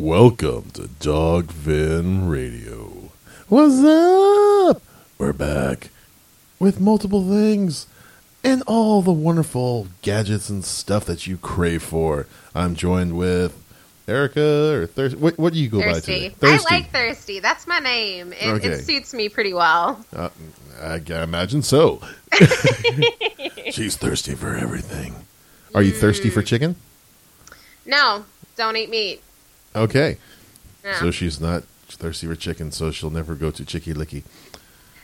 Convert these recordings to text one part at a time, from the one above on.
Welcome to Dog Dogfin Radio. What's up? We're back with multiple things and all the wonderful gadgets and stuff that you crave for. I'm joined with Erica or Thirsty. What, what do you go by Thirsty. I like Thirsty. That's my name. It, Okay. it suits me pretty well. Uh, I imagine so. She's thirsty for everything. Are you thirsty for chicken? No, don't eat meat. Okay. No. So she's not thirsty for chicken, so she'll never go to Chicky Licky.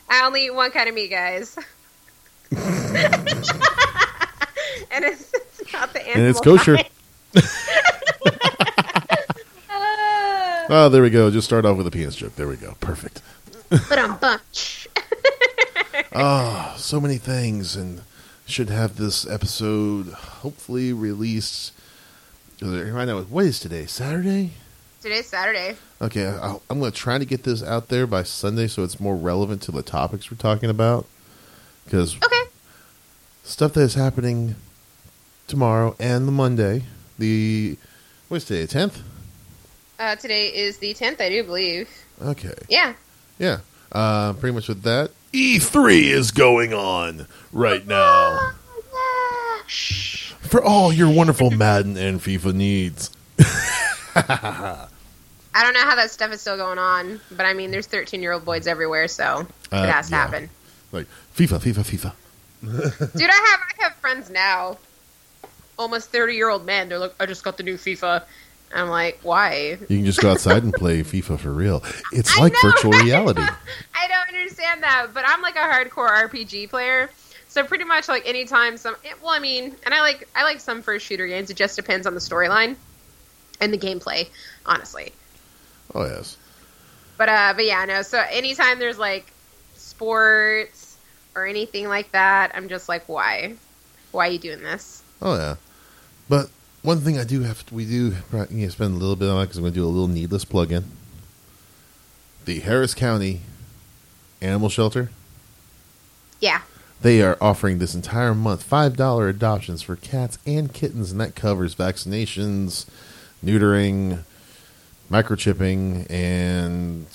I only eat one kind of meat, guys. and it's, it's not the animal. And it's kosher. Oh, there we go. Just start off with a penis joke. There we go. Perfect. but I'm bunch. Oh, so many things, and should have this episode hopefully released. I know what is today? Saturday. Today's Saturday. Okay, I'll, I'm going to try to get this out there by Sunday, so it's more relevant to the topics we're talking about. Because Okay. stuff that is happening tomorrow and the Monday, the what's today? Tenth. Uh, today is the 10th, I do believe. Okay. Yeah. Yeah. Uh, pretty much with that. E3 is going on right now for all your wonderful Madden and FIFA needs. I don't know how that stuff is still going on, but I mean, there's 13 year old boys everywhere, so Uh, it has to yeah. happen. Like FIFA, FIFA, FIFA. Dude, I have I have friends now, almost 30 year old men. They're like, I just got the new FIFA. I'm like, why? You can just go outside and play FIFA for real. It's like know, virtual reality. I don't understand that, but I'm like a hardcore RPG player. So pretty much like anytime some well I mean, and I like I like some first shooter games. It just depends on the storyline and the gameplay, honestly. Oh yes. But uh but yeah, no. So anytime there's like sports or anything like that, I'm just like why? Why are you doing this? Oh yeah. But one thing I do have to, we do you know, spend a little bit on it because I'm going to do a little needless plug-in. The Harris County Animal Shelter. Yeah. They are offering this entire month five dollar adoptions for cats and kittens, and that covers vaccinations, neutering, microchipping, and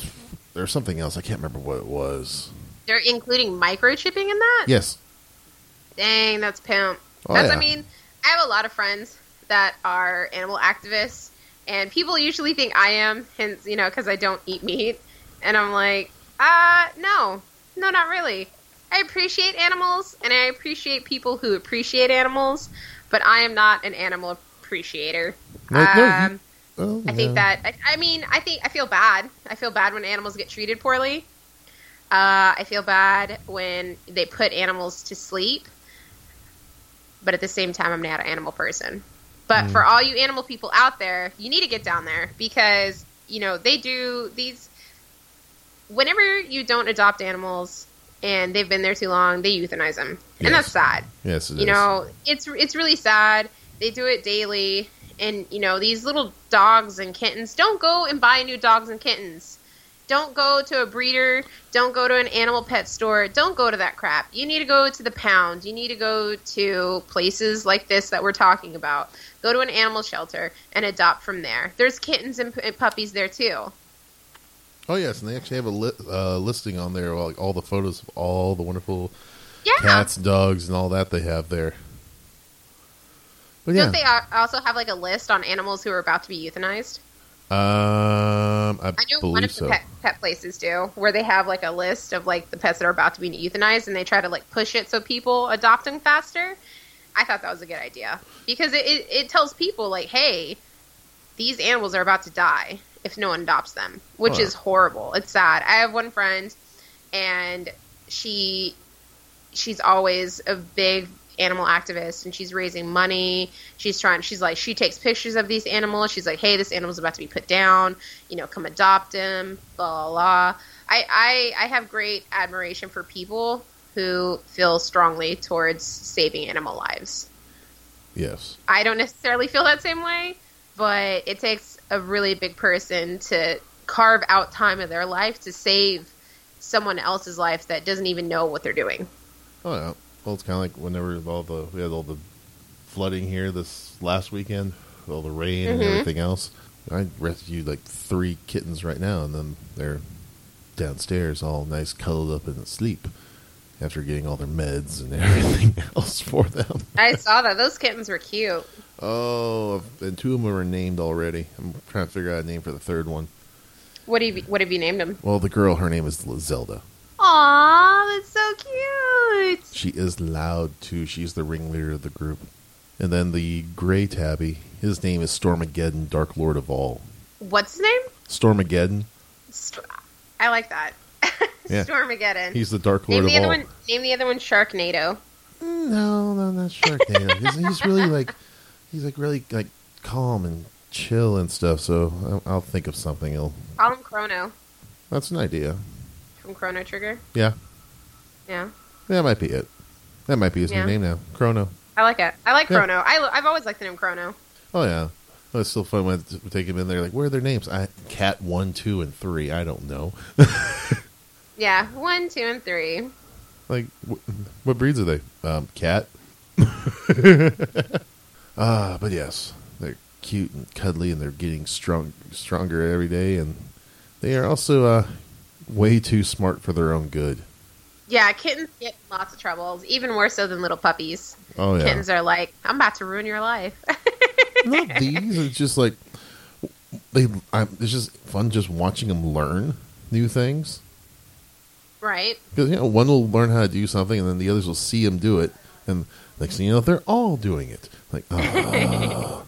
there's something else. I can't remember what it was. They're including microchipping in that? Yes. Dang, that's pimp. Oh, that's yeah. I mean, I have a lot of friends that are animal activists, and people usually think I am, hence you know, because I don't eat meat, and I'm like, uh, no, no, not really. I appreciate animals, and I appreciate people who appreciate animals, but I am not an animal appreciator. No, no, um, Oh, I think no. that I, I mean I think I feel bad. I feel bad when animals get treated poorly. Uh, I feel bad when they put animals to sleep. But at the same time, I'm not an animal person. But for all you animal people out there, you need to get down there because you know they do these. Whenever you don't adopt animals and they've been there too long, they euthanize them, Yes. and that's sad. Yes, it you is. know it's it's really sad. They do it daily. And you know these little dogs and kittens don't go and buy new dogs and kittens. Don't go to a breeder. Don't go to an animal pet store. Don't go to that crap. You need to go to the pound. You need to go to places like this that we're talking about. Go to an animal shelter and adopt from there. There's kittens and, p- and puppies there too Oh yes, and they actually have a li- uh, listing on there, like all the photos of all the wonderful yeah cats, dogs, and all that they have there. But yeah, don't they al- also have like a list on animals who are about to be euthanized um, I, I know believe one of so. the pet, pet places do, where they have like a list of like the pets that are about to be euthanized, and they try to like push it so people adopt them faster. I thought that was a good idea because it, it, it tells people like, hey, these animals are about to die if no one adopts them, which Oh. is horrible. It's sad. I have one friend, and she she's always a big animal activist and she's raising money she's trying she's like she takes pictures of these animals she's like hey this animal's about to be put down you know come adopt him blah blah blah i i, I have great admiration for people who feel strongly towards saving animal lives Yes, i don't necessarily feel that same way but it takes a really big person to carve out time of their life to save someone else's life that doesn't even know what they're doing oh yeah. Well, it's kind of like whenever all the we had all the flooding here this last weekend, all the rain and Mhm. everything else. I rescued like three kittens right now, and then they're downstairs, all nice, cuddled up and asleep after getting all their meds and everything else for them. I saw that. Those kittens were cute. Oh, and two of them were named already. I'm trying to figure out a name for the third one. What have you, what have you named them? Well, the girl, her name is Zelda. Aw, that's so cute. She is loud too. She's the ringleader of the group. And then the gray tabby, his name is Stormageddon, Dark Lord of all. What's his name? Stormageddon. St- I like that. Yeah. Stormageddon. He's the Dark Lord name the of other all. one. Name the other one Sharknado. Mm, No, no, not Sharknado. he's, he's really like, he's like really like calm and chill and stuff. So I'll, I'll think of something. I'll, Call him Chrono that's an idea. from Chrono Trigger. Yeah, Yeah, that might be it. That might be his Yeah. new name now. Chrono. I like it. I like Yeah. Chrono. I, I've always liked the name Chrono. Oh yeah. Oh, it's still fun when we take him in there. Like, where are their names? I cat one, two, and three. I don't know. Yeah, one, two, and three. Like, wh- what breeds are they? Um, cat. Ah, but yes, they're cute and cuddly, and they're getting strong, stronger every day, and they are also uh, way too smart for their own good. Yeah, kittens get in lots of troubles, even more so than little puppies. Oh yeah, Kittens are like, I'm about to ruin your life. not these. It's just like they. I'm, it's just fun just watching them learn new things. right? Because you know, one will learn how to do something, and then the others will see him do it, and next thing you know, they're all doing it. Like, ah.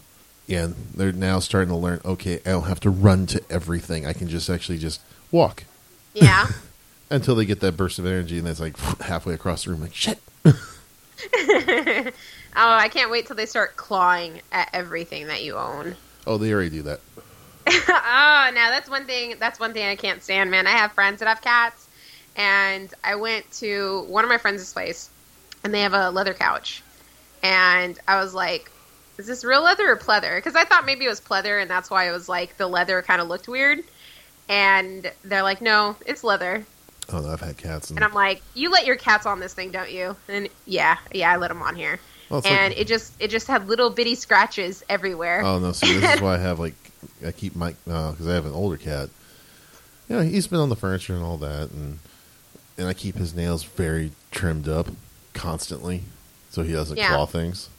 yeah, and they're now starting to learn. Okay, I don't have to run to everything. I can just actually just walk Yeah. until they get that burst of energy, and that's like halfway across the room. Like, shit. oh, I can't wait till they start clawing at everything that you own. Oh, they already do that. oh, now that's one thing. That's one thing I can't stand, man. I have friends that have cats, and I went to one of my friends' place, and they have a leather couch, and I was like, "Is this real leather or pleather?" Because I thought maybe it was pleather, and that's why it was like the leather kind of looked weird. And they're like, "No, it's leather." Oh, no, I've had cats, and, And I'm like, "You let your cats on this thing, don't you?" And yeah, yeah, I let them on here. Well, and like- it just it just had little bitty scratches everywhere. oh no, see, this is why I have like I keep my uh, because I have an older cat. You know, he's been on the furniture and all that, and and I keep his nails very trimmed up constantly, so he doesn't Yeah. claw things.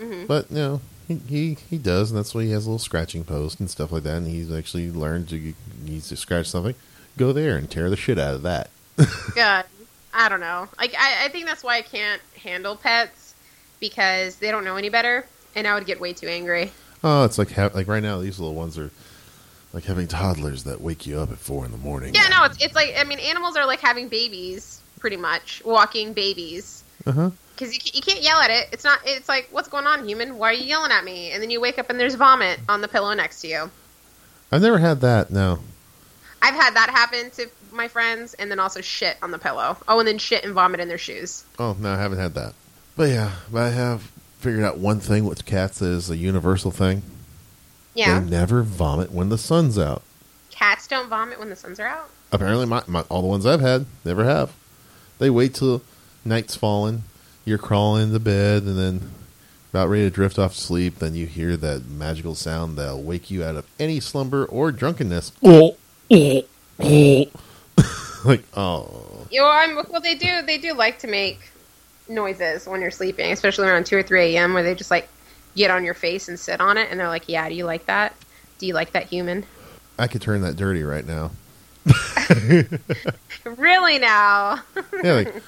Mhm. But you know, he, he he does, and that's why he has a little scratching post and stuff like that. And he's actually learned to needs to scratch something, go there and tear the shit out of that. good. I don't know. Like I, I think that's why I can't handle pets because they don't know any better, and I would get way too angry. Oh, it's like ha- like right now, these little ones are like having toddlers that wake you up at four in the morning. Yeah, no, it's it's like I mean, animals are like having babies, pretty much walking babies. Uh huh. Because you, you can't yell at it. It's not. It's like, what's going on, human? Why are you yelling at me? And then you wake up and there's vomit on the pillow next to you. I've never had that. No. I've had that happen to my friends, and then also shit on the pillow. Oh, and then shit and vomit in their shoes. Oh no, I haven't had that. But yeah, but I have figured out one thing with cats is a universal thing. Yeah, They never vomit when the sun's out. cats don't vomit when the suns are out. Apparently, my, my all the ones I've had never have. They wait till night's fallen, you're crawling into bed, and then about ready to drift off to sleep. Then you hear that magical sound that'll wake you out of any slumber or drunkenness. like oh, You know, I'm, well, they do. They do like to make noises when you're sleeping, especially around two or three a.m., where they just like get on your face and sit on it, and they're like, "Yeah, do you like that? Do you like that human?" I could turn that dirty right now. Really now? Yeah, like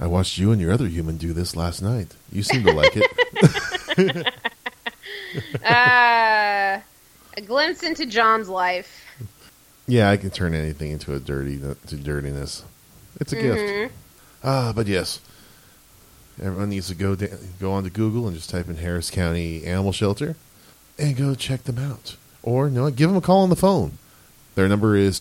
I watched you and your other human do this last night. You seem to like it. uh, a glimpse into John's life. Yeah, I can turn anything into a dirty to dirtiness. It's a gift. Mhm. Ah, but yes, everyone needs to go da- go onto Google and just type in Harris County Animal Shelter and go check them out. Or no, give them a call on the phone. Their number is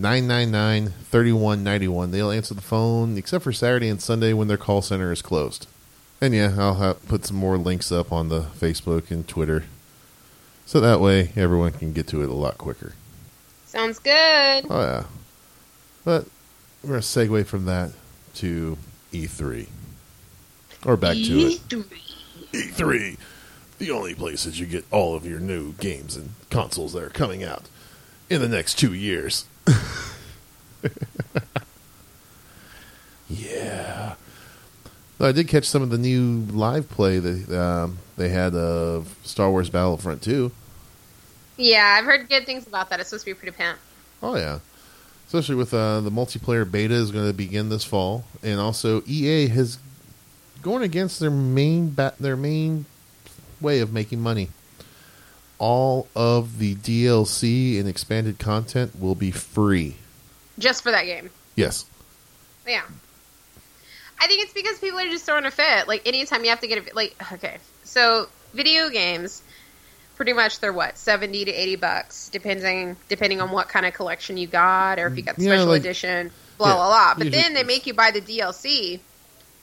281-999-3191. They'll answer the phone except for Saturday and Sunday when their call center is closed. And yeah, I'll have, put some more links up on the Facebook and Twitter. So that way everyone can get to it a lot quicker. Sounds good. Oh yeah. But we're gonna segue from that to E3. Or back to it. E3. E3. the only place that you get all of your new games and consoles that are coming out in the next two years. yeah. I did catch some of the new live play that um, they had of Star Wars Battlefront 2. Yeah, I've heard good things about that. It's supposed to be pretty pimp. Oh yeah, especially with uh, the multiplayer beta is going to begin this fall, and also EA has going against their main ba- their main way of making money. All of the DLC and expanded content will be free. Just for that game. Yes. Yeah. I think it's because people are just throwing a fit. Like anytime you have to get a like okay. So video games pretty much they're what, seventy to eighty bucks, depending depending on what kind of collection you got or if you got the mm-hmm. Yeah, special like- edition, blah yeah, blah blah. But then they make you buy the DLC,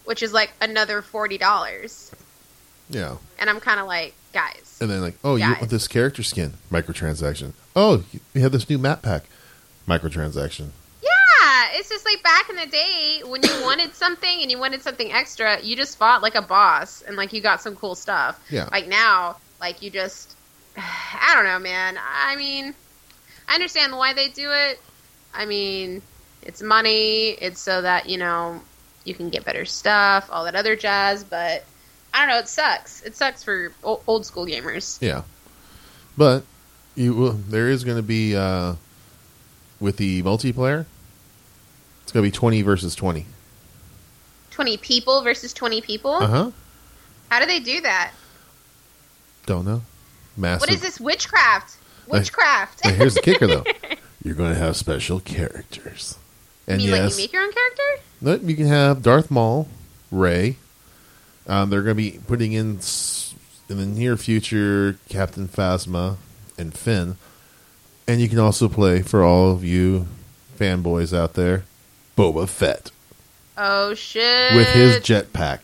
which is like another forty dollars. Yeah. And I'm kinda like, guys. And then like, oh, you want this character skin? Microtransaction. Oh, you have this new map pack. Microtransaction. Yeah, it's just like back in the day when you wanted something and you wanted something extra, you just fought like a boss and like you got some cool stuff. Yeah. Like now, like you just, I don't know, man. I mean, I understand why they do it. I mean, it's money. It's so that you know you can get better stuff, all that other jazz. But I don't know. It sucks. It sucks for o- old school gamers. Yeah, but you will. There is going to be uh, with the multiplayer. It's going to be twenty versus twenty. Twenty people versus twenty people. Uh huh. How do they do that? Don't know. Massive. What is this witchcraft? Witchcraft. Now, here's the kicker, though. You're going to have special characters, You and mean yes, like you make your own character? no, you can have Darth Maul, Rey. Um, they're going to be putting in in the near future Captain Phasma and Finn, and you can also play for all of you fanboys out there, Boba Fett Oh shit! with his jetpack.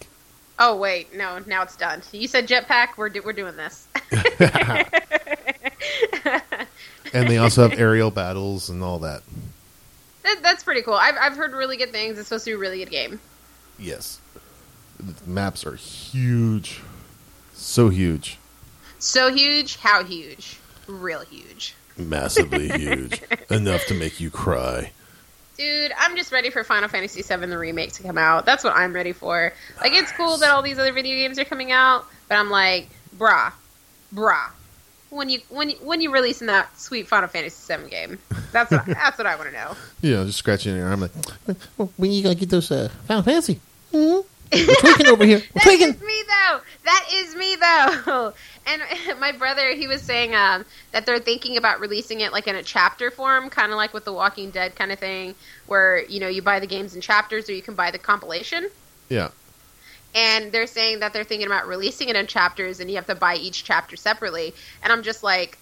Oh wait, no, now it's done. You said jetpack. We're do- we're doing this. and they also have aerial battles and all that. that, that's pretty cool. I've I've heard really good things. It's supposed to be a really good game. Yes, the maps are huge, so huge, So huge. How huge? Real huge. massively huge, enough to make you cry. Dude, I'm just ready for Final Fantasy VII the remake to come out. That's what I'm ready for. Like, it's cool that all these other video games are coming out, but I'm like, brah, brah. When you when you, when you releasing that sweet Final Fantasy VII game, that's what I, that's what I want to know. Yeah, just scratching your arm like, "Well, when you gonna get those uh, Final Fantasy? hmm We're tweaking over here. We're That tweaking. is me though. That is me though. And my brother, he was saying um, that they're thinking about releasing it like in a chapter form, kind of like with The Walking Dead kind of thing, where you know you buy the games in chapters or you can buy the compilation. Yeah, And they're saying that they're thinking about releasing it in chapters, and you have to buy each chapter separately. And I'm just like,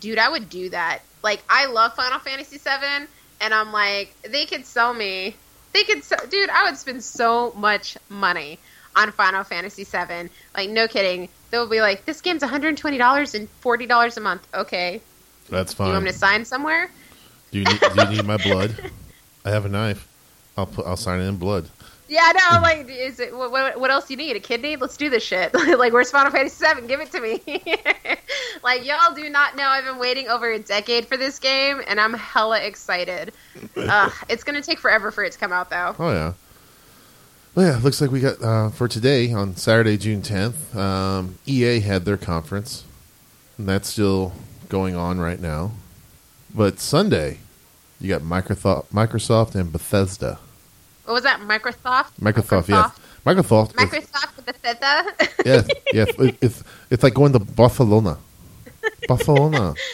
dude, I would do that. Like, I love Final Fantasy VII, and I'm like, they could sell me. They could, sell, dude. I would spend so much money on Final Fantasy VII. Like, no kidding. They'll be like, this game's 120 dollars and 40 dollars a month. Okay, that's fine. you fine. want me to sign somewhere? Do you need, do you need my blood? I have a knife. I'll put. I'll sign it in blood. Yeah, no, like, is it what, what, else do you need? A kidney? Let's do this shit. like, where's Final Fantasy VII? Give it to me. like, y'all do not know I've been waiting over a decade for this game, and I'm hella excited. It's gonna take forever for it to come out, though. Oh yeah. Well, yeah. Looks like we got uh, for today on Saturday, June tenth. Um, EA had their conference, and that's still going on right now. But Sunday, you got Microsoft, Microsoft, and Bethesda. What was that? Microsoft? Microsoft, yes. Microsoft. Microsoft with Bethesda? yes, yes. It, it's it's like going to Barcelona. Barcelona.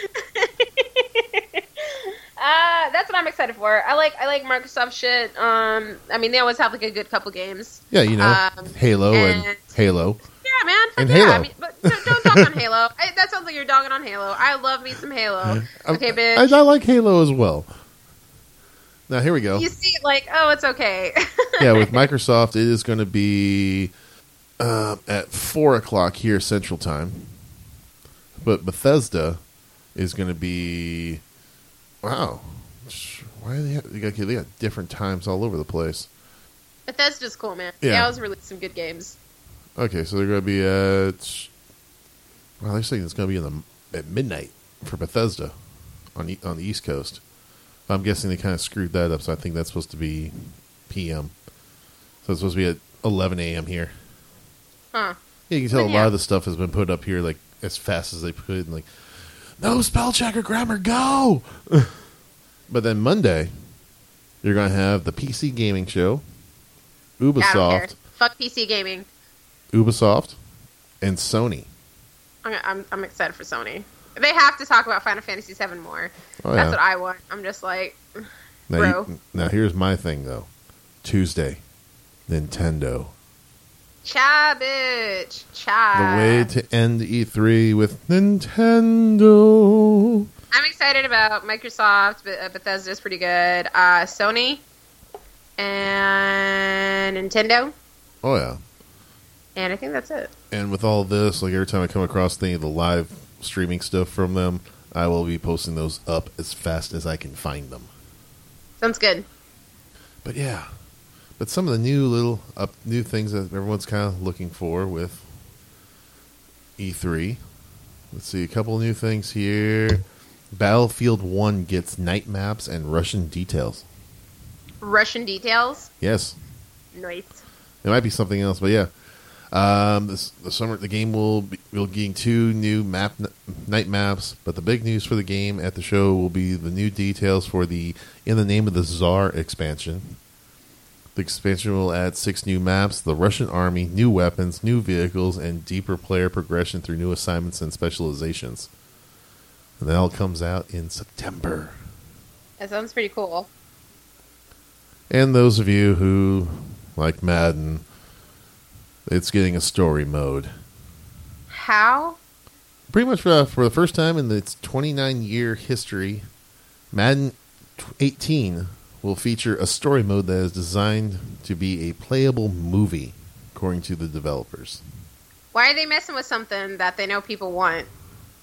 Uh, that's what I'm excited for. I like I like Microsoft shit. Um, I mean they always have like a good couple games. Yeah, you know, Um, Halo and, and- Halo. Yeah, man. And yeah. Halo. I mean, but don't, don't dog on Halo. I, that sounds like you're dogging on Halo. I love me some Halo. Okay, bitch. I, I like Halo as well. Now here we go. you see like, oh, it's okay. yeah, with Microsoft, it is going to be um, at four o'clock here Central Time, but Bethesda is going to be wow. Why they, have, they, got, they got different times all over the place? Bethesda's cool, man. Yeah. They always release some good games. Okay, so they're going to be at Well, they're saying it's going to be in the at midnight for Bethesda on on the East Coast. I'm guessing they kind of screwed that up, so I think that's supposed to be PM. So it's supposed to be at 11 a.m. here. Huh. Yeah, you can tell But a yeah. lot of the stuff has been put up here like as fast as they could. And like, no spell checker grammar, go! but then Monday, you're going to have the PC gaming show, I don't care. Ubisoft, Fuck PC gaming. Ubisoft, and Sony. I'm, I'm, I'm excited for Sony. They have to talk about Final Fantasy VII more. Oh, That's what I want. I'm just like, Now, Bro. you, now here's my thing though. Tuesday, Nintendo. cha bitch, cha. The way to end E3 with Nintendo. I'm excited about Microsoft. But uh, Bethesda's pretty good. Uh, Sony and Nintendo, Oh yeah. and I think that's it. And with all this, like every time I come across any of the live streaming stuff from them, I will be posting those up as fast as I can find them. Sounds good. But yeah, but some of the new little up new things that everyone's kind of looking for with E3. Let's see a couple new things here. Battlefield One gets night maps and Russian details. Russian details. Yes, Nice. it might be something else, but yeah. Um, this the summer the game will be will getting two new map night maps, but the big news for the game at the show will be the new details for the in the name of the Czar expansion. The expansion will add six new maps, the Russian army, new weapons, new vehicles, and deeper player progression through new assignments and specializations. And that all comes out in September. That sounds pretty cool. And those of you who like Madden, it's getting a story mode. How? Pretty much for, for the first time in its 29 year history, Madden 18 will feature a story mode that is designed to be a playable movie, according to the developers. Why are they messing with something that they know people want?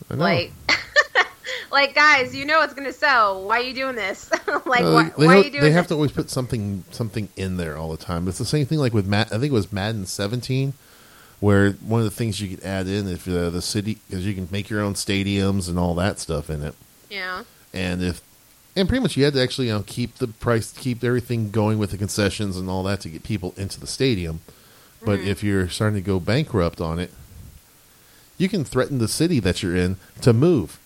Like, like guys, you know it's gonna sell. Why are you doing this? like, Uh, why, why are you doing this they this? have to always put something something in there all the time. It's the same thing like with Matt. I think it was Madden 17, where one of the things you could add in if uh, the city because you can make your own stadiums and all that stuff in it. Yeah. and if and pretty much you had to actually you know keep the price keep everything going with the concessions and all that to get people into the stadium but Mhm. if you're starting to go bankrupt on it you can threaten the city that you're in to move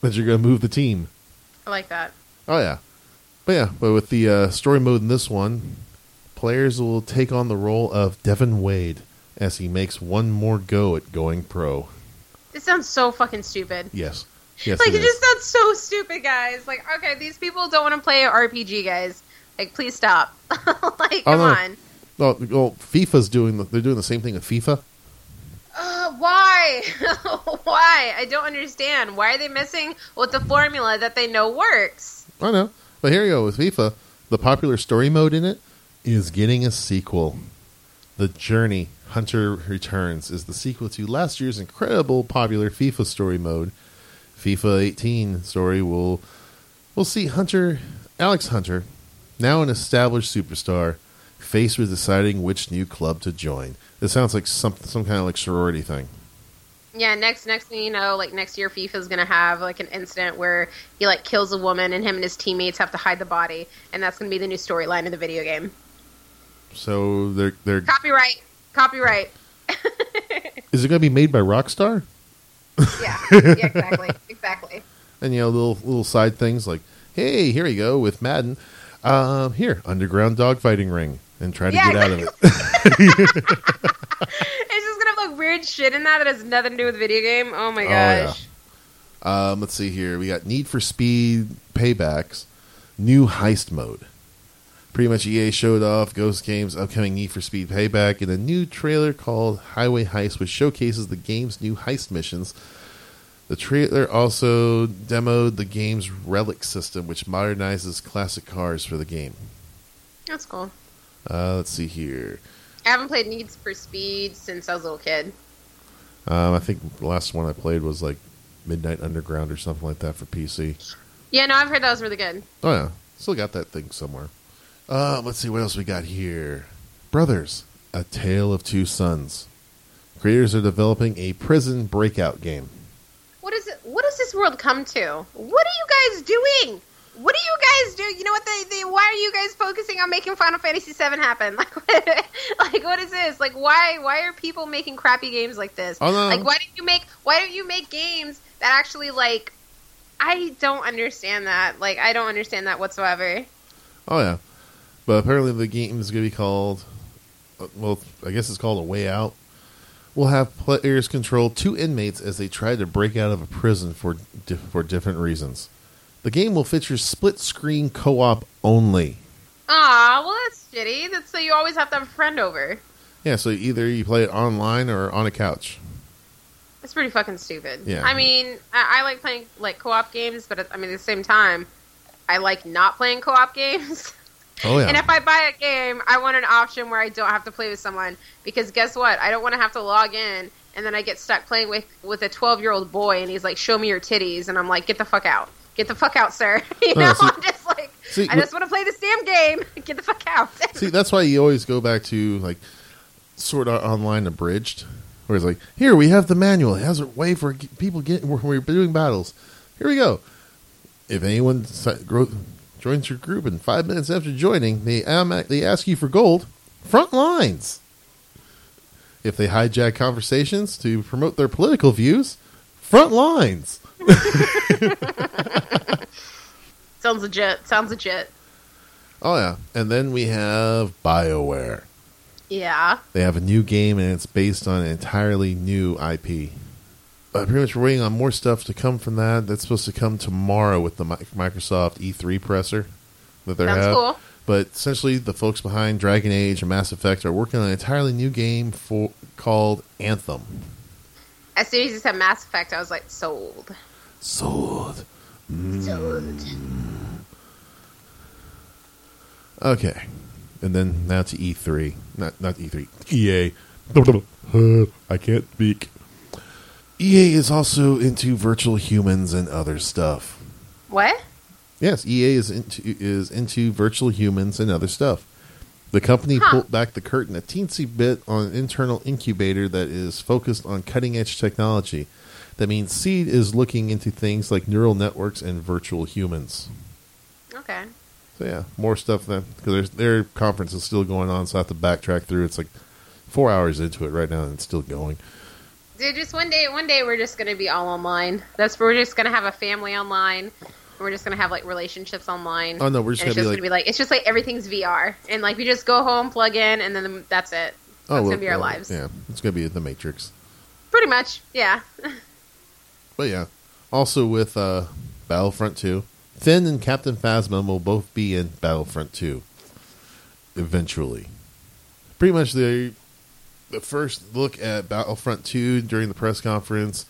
that you're going to move the team I like that. oh yeah but yeah but with the uh, story mode in this one players will take on the role of devin wade as he makes one more go at going pro This sounds so fucking stupid. yes yes like it it just sounds so stupid, guys. Like, okay, these people don't want to play RPG, guys. Like, please stop. like, Oh, come no. on. well, well fifa's doing the, they're doing the same thing with fifa Uh, why? why? I don't understand. Why are they messing with the formula that they know works? I know. But here you go with FIFA. The popular story mode in it is getting a sequel. The Journey Hunter Returns is the sequel to last year's incredible popular FIFA story mode. FIFA 18 story will will see Hunter Alex Hunter, now an established superstar, faced with deciding which new club to join. This sounds like some some kind of like sorority thing. Yeah, next next thing you know, like next year FIFA's gonna have like an incident where he like kills a woman and him and his teammates have to hide the body, and that's gonna be the new storyline of the video game. So they're they're Copyright. Copyright. is it going to be made by Rockstar? yeah. Yeah, exactly. Exactly. And you know, little little side things like, hey, here you go with Madden. Um, here, underground dogfighting ring, and try to Yeah. get out of it. It's just gonna have like weird shit in that that has nothing to do with the video game. Oh my Oh, yeah. gosh. um, let's see here. We got Need for Speed paybacks, new heist mode. Pretty much EA showed off Ghost Games' upcoming Need for Speed payback in a new trailer called Highway Heist, which showcases the game's new heist missions. The trailer also demoed the game's relic system, which modernizes classic cars for the game. That's cool. Uh, let's see here. I haven't played Needs for Speed since I was a little kid. Um, I think the last one I played was like Midnight Underground or something like that for PC. Yeah, no, I've heard that was really good. Oh yeah, still got that thing somewhere. Uh, let's see what else we got here. Brothers, A Tale of Two Sons. Creators are developing a prison breakout game. What is it? What does this world come to? What are you guys doing? What do you guys do? You know what? They, they why are you guys focusing on making Final Fantasy VII happen? Like, what, like what is this? Like, why why are people making crappy games like this? Oh, no. Like, why don't you make why don't you make games that actually like? I don't understand that. Like, I don't understand that whatsoever. Oh yeah, but apparently the game is going to be called. uh, Well, I guess it's called a way out. We'll have players control two inmates as they try to break out of a prison for for different reasons. The game will feature split screen co op only. Ah, well that's shitty. That's so you always have to have a friend over. Yeah, so either you play it online or on a couch. It's pretty fucking stupid. Yeah. I mean, I, I like playing like co-op games, but at, I mean, at the same time, I like not playing co-op games. Oh yeah, And if I buy a game, I want an option where I don't have to play with someone because guess what? I don't want to have to log in and then I get stuck playing with with a 12-year-old boy and he's like, "Show me your titties." And I'm like, "Get the fuck out. Get the fuck out, sir." You know, see- I'm just like see, I just want to play this damn game. Get the fuck out. See, that's why you always go back to like Sword Art Online abridged, where it's like, here we have the manual. It has a way for people getting when we're doing battles. Here we go. If anyone joins your group and five minutes after joining, they they ask you for gold. Front lines. If they hijack conversations to promote their political views, front lines. Sounds legit. Sounds legit. Oh yeah, and then we have Bioware. Yeah. They have a new game and it's based on an entirely new IP. Uh, pretty much we're waiting on more stuff to come from that. That's supposed to come tomorrow with the Microsoft E3 presser that they Sounds have. cool. But essentially, the folks behind Dragon Age and Mass Effect are working on an entirely new game for called Anthem. As soon as you said Mass Effect, I was like, sold. Sold. Sold. Mm. Okay, and then now to E3. Not not E3. EA. I can't speak. EA is also into virtual humans and other stuff. What? Yes, EA is into is into virtual humans and other stuff. The company Huh. pulled back the curtain a teensy bit on an internal incubator that is focused on cutting edge technology. That means Seed is looking into things like neural networks and virtual humans. Okay. So yeah, more stuff then because their conference is still going on, so I have to backtrack through. It's like four hours into it right now, and it's still going. Dude, just one day, one day we're just gonna be all online. That's we're just gonna have a family online. We're just gonna have like relationships online. Oh, no, we're just gonna just be gonna be like it's just like everything's VR, and like we just go home, plug in, and then that's it. That's well, gonna be our well, lives. Yeah, it's gonna be the Matrix. Pretty much, yeah. But yeah, also with uh, Battlefront 2, Finn and Captain Phasma will both be in Battlefront 2 eventually. Pretty much the the first look at Battlefront 2 during the press conference.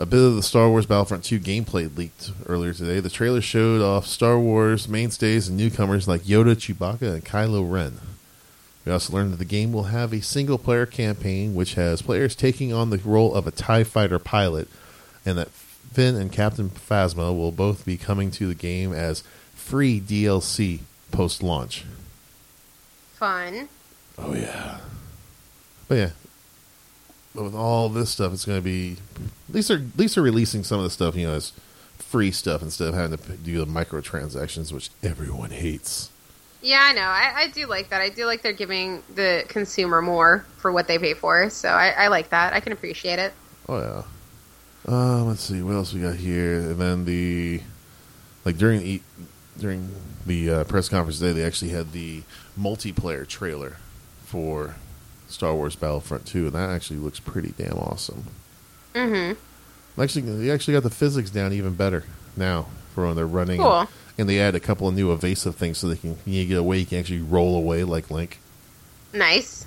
A bit of the Star Wars Battlefront 2 gameplay leaked earlier today. The trailer showed off Star Wars mainstays and newcomers like Yoda, Chewbacca, and Kylo Ren. We also learned that the game will have a single player campaign which has players taking on the role of a TIE fighter pilot and that Finn and Captain Phasma will both be coming to the game as free DLC post launch. Fun. Oh yeah. But yeah. But with all this stuff it's gonna be at least they're at least they're releasing some of the stuff, you know, as free stuff instead of having to do the microtransactions, which everyone hates. Yeah, I know. I, I do like that. I do like they're giving the consumer more for what they pay for. So I, I like that. I can appreciate it. Oh yeah. Uh, let's see what else we got here, and then the like during the during the uh, press conference today, they actually had the multiplayer trailer for Star Wars Battlefront Two, and that actually looks pretty damn awesome. Mm-hmm. Actually, they actually got the physics down even better now for when they're running. Cool. And they add a couple of new evasive things so they can you get away, you can actually roll away like Link. Nice.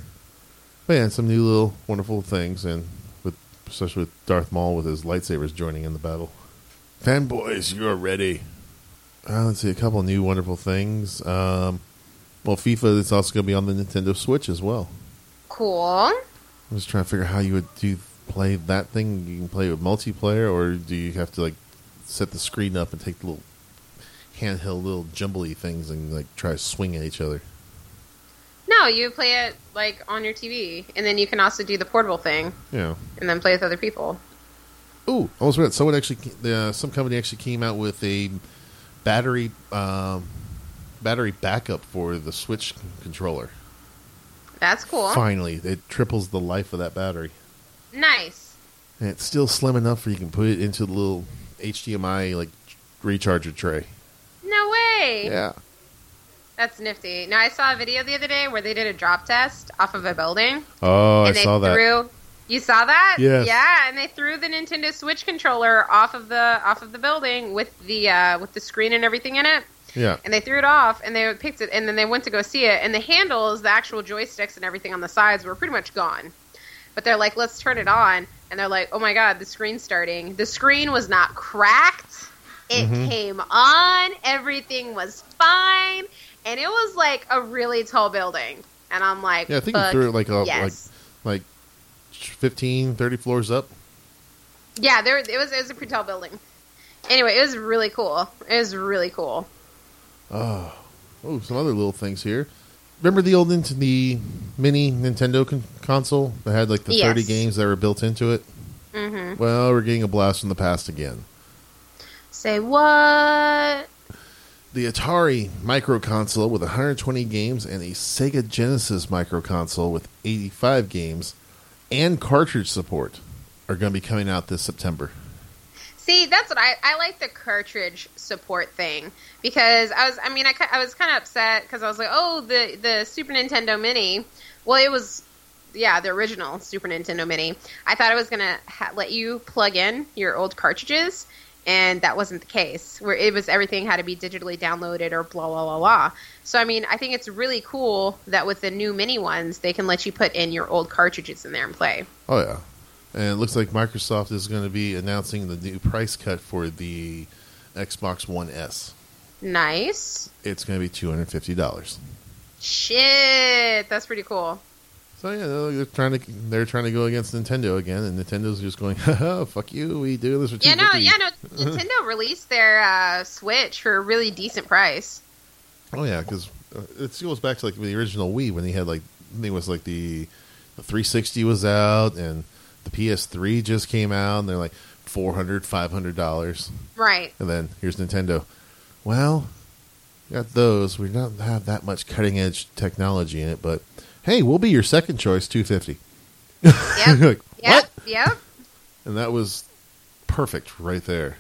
But yeah, some new little wonderful things, and with especially with Darth Maul with his lightsabers joining in the battle. Fanboys, you're ready. Uh, let's see a couple of new wonderful things. Um, well, FIFA is also going to be on the Nintendo Switch as well. Cool. I'm just trying to figure out how you would do play that thing. You can play with multiplayer, or do you have to like set the screen up and take the little handheld little jumbly things and like try to swing at each other? No, you play it like on your TV, and then you can also do the portable thing, Yeah. and then play with other people. Ooh, I almost forgot. Someone actually, uh, some company actually came out with a battery um, battery backup for the Switch controller. That's cool. Finally, it triples the life of that battery, Nice. and it's still slim enough where you can put it into the little HDMI like recharger tray. No way. Yeah. That's nifty. Now I saw a video the other day where they did a drop test off of a building, Oh, I they saw that. threw. You saw that? Yes. Yeah, and they threw the Nintendo Switch controller off of the off of the building with the uh, with the screen and everything in it. Yeah. and they threw it off and they picked it and then they went to go see it and the handles the actual joysticks and everything on the sides were pretty much gone. But they're like let's turn it on and they're like oh my god the screen's starting. The screen was not cracked. It Mhm. came on. Everything was fine. And it was like a really tall building. And i'm like Yeah, I think you threw it like a, yes. like like 15, 30 floors up. yeah there it was it was a pretty tall building. Anyway it was really cool. It was really cool Oh, oh, some other little things here. Remember the old Nintendo, the mini Nintendo con- console that had like the Yes. 30 games that were built into it? hmm Well, we're getting a blast from the past again. say what The Atari micro console with 120 games and a Sega Genesis micro console with 85 games and cartridge support are going to be coming out this September. See, that's what I I like the cartridge support thing because I was I mean I, I was kind of upset because I was like oh the the Super Nintendo Mini. Well it was yeah the original Super Nintendo Mini. I thought it was gonna ha- let you plug in your old cartridges and that wasn't the case. Where it was everything had to be digitally downloaded or blah blah blah blah. So I mean I think it's really cool that with the new mini ones they can let you put in your old cartridges in there and play. Oh, yeah. And it looks like Microsoft is going to be announcing the new price cut for the Xbox One S. nice It's going to be $250. shit that's pretty cool. So yeah, they're- trying to they're trying to go against Nintendo again, and Nintendo's just going, Haha, "Fuck you, we do this for two Yeah, no, yeah, no. Nintendo released their uh, Switch for a really decent price. Oh yeah, because uh, it goes back to like the original Wii when they had like I think it was like the the 360 was out and the PS3 just came out, and they're like 400 500 dollars, Right. and then here's Nintendo. Well, got those. We don't have that much cutting edge technology in it, but hey, we'll be your second choice, two fifty. Yep. like, Yep. what? Yep. And that was perfect right there.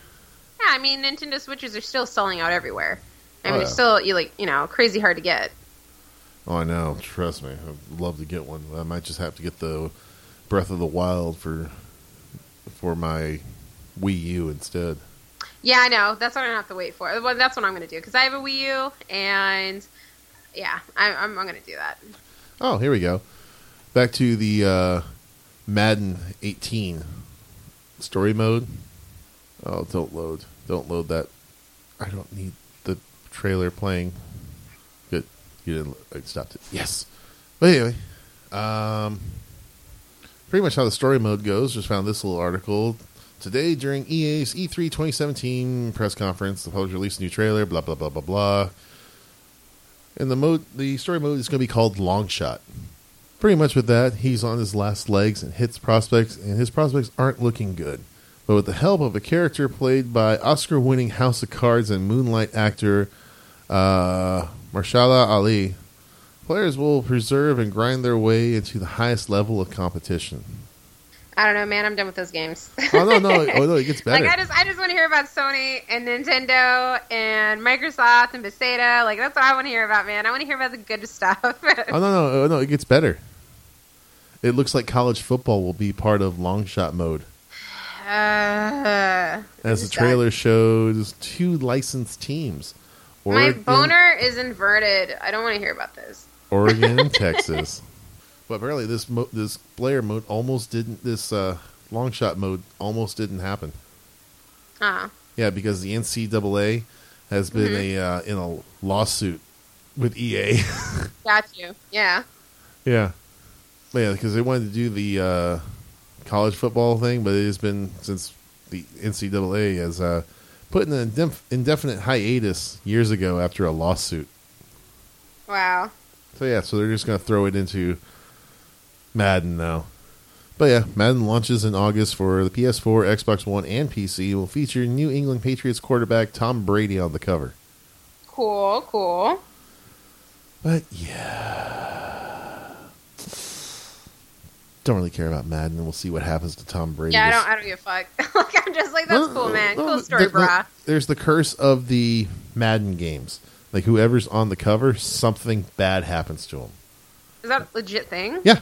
Yeah, I mean, Nintendo Switches are still selling out everywhere. I Oh, mean, yeah. it's still you like you know crazy hard to get. Oh, I know. Trust me, I'd love to get one. I might just have to get the Breath of the Wild for for my Wii U instead. Yeah, I know. That's what I'm gonna have to wait for. Well, that's what I'm gonna do because I have a Wii U, and yeah, I, I'm, I'm gonna do that. Oh, here we go. Back to the uh, Madden 18 story mode. Oh, don't load. Don't load that. I don't need the trailer playing. Good. You didn't. I stopped it. Yes. But anyway, um, pretty much how the story mode goes. Just found this little article today during EA's E3 2017 press conference. The publisher released a new trailer. Blah blah blah blah blah. And the mode, the story mode is going to be called Long Shot. Pretty much with that, he's on his last legs and hits prospects, and his prospects aren't looking good. But with the help of a character played by Oscar-winning House of Cards and Moonlight actor uh, Mahershala Ali, players will preserve and grind their way into the highest level of competition. I don't know, man. I'm done with those games. Oh no, no, oh no, it gets better. Like I just, I just want to hear about Sony and Nintendo and Microsoft and Bethesda. Like that's what I want to hear about, man. I want to hear about the good stuff. Oh no, no, oh, no, it gets better. It looks like college football will be part of long shot mode. uh, As the Who's that? trailer shows two licensed teams. my boner is inverted. I don't want to hear about this. Oregon and Texas. But apparently this mo- this player mode almost didn't this uh, long shot mode almost didn't happen. Uh, Yeah, because the NCAA has been Mm-hmm. a uh, in a lawsuit with EA. got you. Yeah. yeah, yeah, because they wanted to do the uh, college football thing, but it has been since the NCAA has uh, put in an indef- indefinite hiatus years ago after a lawsuit. Wow. So yeah, so they're just gonna throw it into Madden now. But yeah, Madden launches in August for the PS4, Xbox One, and PC. Will feature New England Patriots quarterback Tom Brady on the cover. Cool, cool. But yeah, don't really care about Madden. We'll see what happens to Tom Brady. Yeah, I don't. I don't give a fuck. like I'm just like that's No, cool, man. no, Cool story, there- no, brah. There's the curse of the Madden games. Like whoever's on the cover, something bad happens to them. Is that a legit thing? Yeah,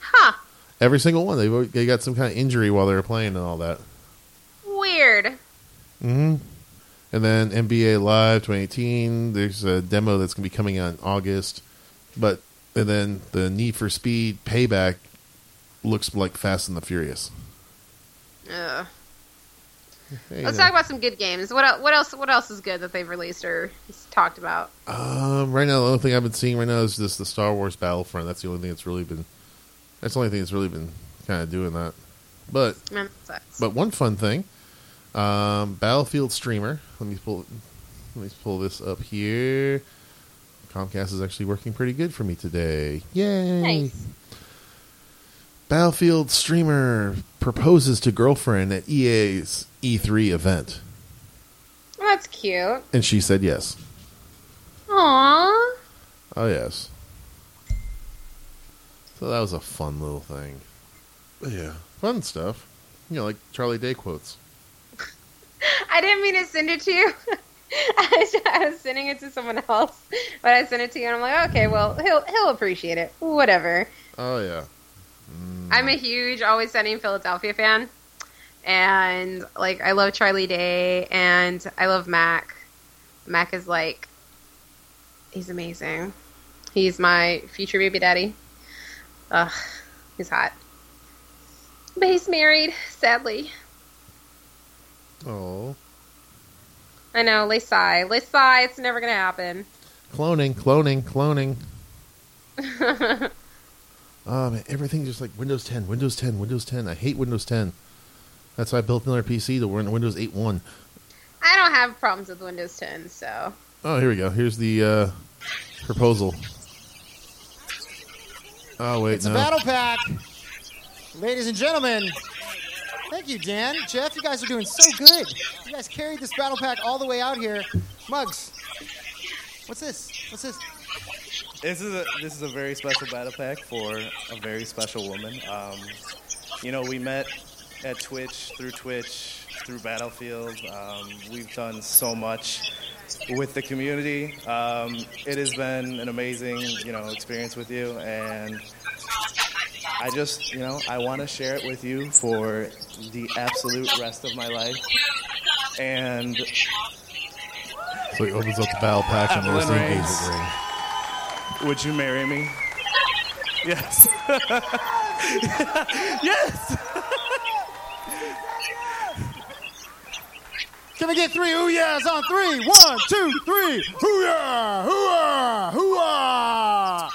Huh. every single one. They they got some kind of injury while they were playing and all that. Weird. hmm And then NBA Live 2018. There's a demo that's gonna be coming out in August, but and then the Need for Speed Payback looks like Fast and the Furious. Ugh. Let's talk about some good games. What what else? What else is good that they've released or talked about? Um, right now, the only thing I've been seeing right now is just the Star Wars Battlefront. That's the only thing that's really been. That's the only thing that's really been kind of doing that. But that but one fun thing, um, Battlefield Streamer. Let me pull. Let me pull this up here. Comcast is actually working pretty good for me today. Yay! Nice. Battlefield Streamer proposes to girlfriend at EA's E3 event, Well, that's cute. and she said yes. Aww. Oh yes. So that was a fun little thing. But yeah, fun stuff. You know, like Charlie Day quotes. I didn't mean to send it to you. I was, I was sending it to someone else, but I sent it to you, and I'm like, okay, well, he'll he'll appreciate it. Whatever. Oh yeah. I'm a huge Always Sunny in Philadelphia fan, and like I love Charlie Day, and I love Mac. Mac is like, he's amazing. He's my future baby daddy. Ugh, he's hot. But he's married, sadly. Oh, I know, they sigh. They sigh, it's never gonna happen. cloning, cloning, cloning. Oh man, everything just like Windows 10, Windows 10, Windows 10. I hate Windows 10. That's why I built another PC to run Windows 8.1. I don't have problems with Windows 10, so. Oh, here we go. Here's the uh, proposal. Oh wait, It's no. a battle pack. Ladies and gentlemen, thank you, Dan. Jeff, you guys are doing so good. You guys carried this battle pack all the way out here. Mugs, what's this? What's this? This is a this is a very special battle pack for a very special woman. Um, you know, we met at Twitch through Twitch through Battlefield. Um, we've done so much with the community. Um, it has been an amazing you know experience with you, and I just you know I want to share it with you for the absolute rest of my life. And So he opens up the battle pack and there's the Evelyn engagement Reigns. ring. Would you marry me? Yes. yes. Can I get three ooh yeahs on three? One, two, three. Hoo-yah! Hoo-yah! Hoo-yah!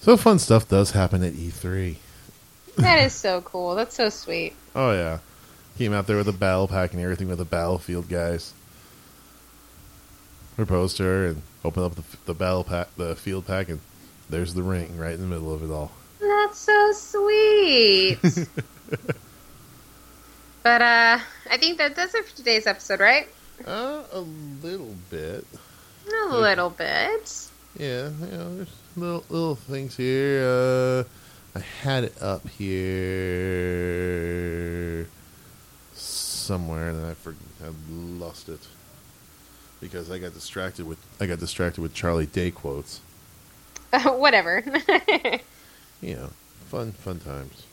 So fun stuff does happen at E3. That is so cool. That's so sweet. Oh yeah, came out there with a battle pack and everything with the battlefield guys. Proposed to her and opened up the, the battle pack, the field pack, and there's the ring right in the middle of it all. That's so sweet. but uh I think that does it for today's episode, right? Uh, a little bit, A little bit. yeah. You know, there's little little things here. Uh, I had it up here somewhere, and then I for, I lost it because I got distracted with I got distracted with Charlie Day quotes. Whatever. you know, fun fun times.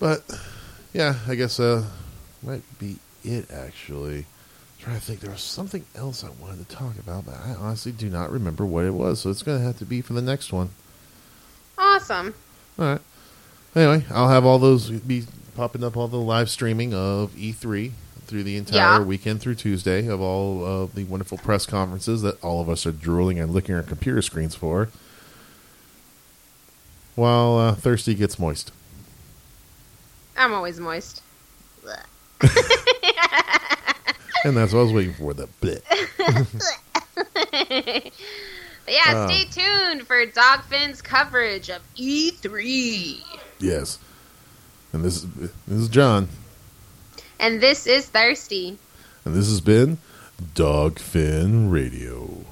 But yeah, I guess uh might be it actually. I'm trying to think there was something else I wanted to talk about, but I honestly do not remember what it was, so it's gonna have to be for the next one. awesome. Alright. Anyway, I'll have all those be popping up all the live streaming of E3 through the entire Yeah. weekend through Tuesday of all of the wonderful press conferences that all of us are drooling and licking our computer screens for. While uh, Thirsty gets moist. I'm always moist. And that's what I was waiting for, the bit. But yeah, stay tuned for Dogfin's coverage of E3. Yes. And this is this is John, And this is Thirsty. and this has been Dogfin Radio.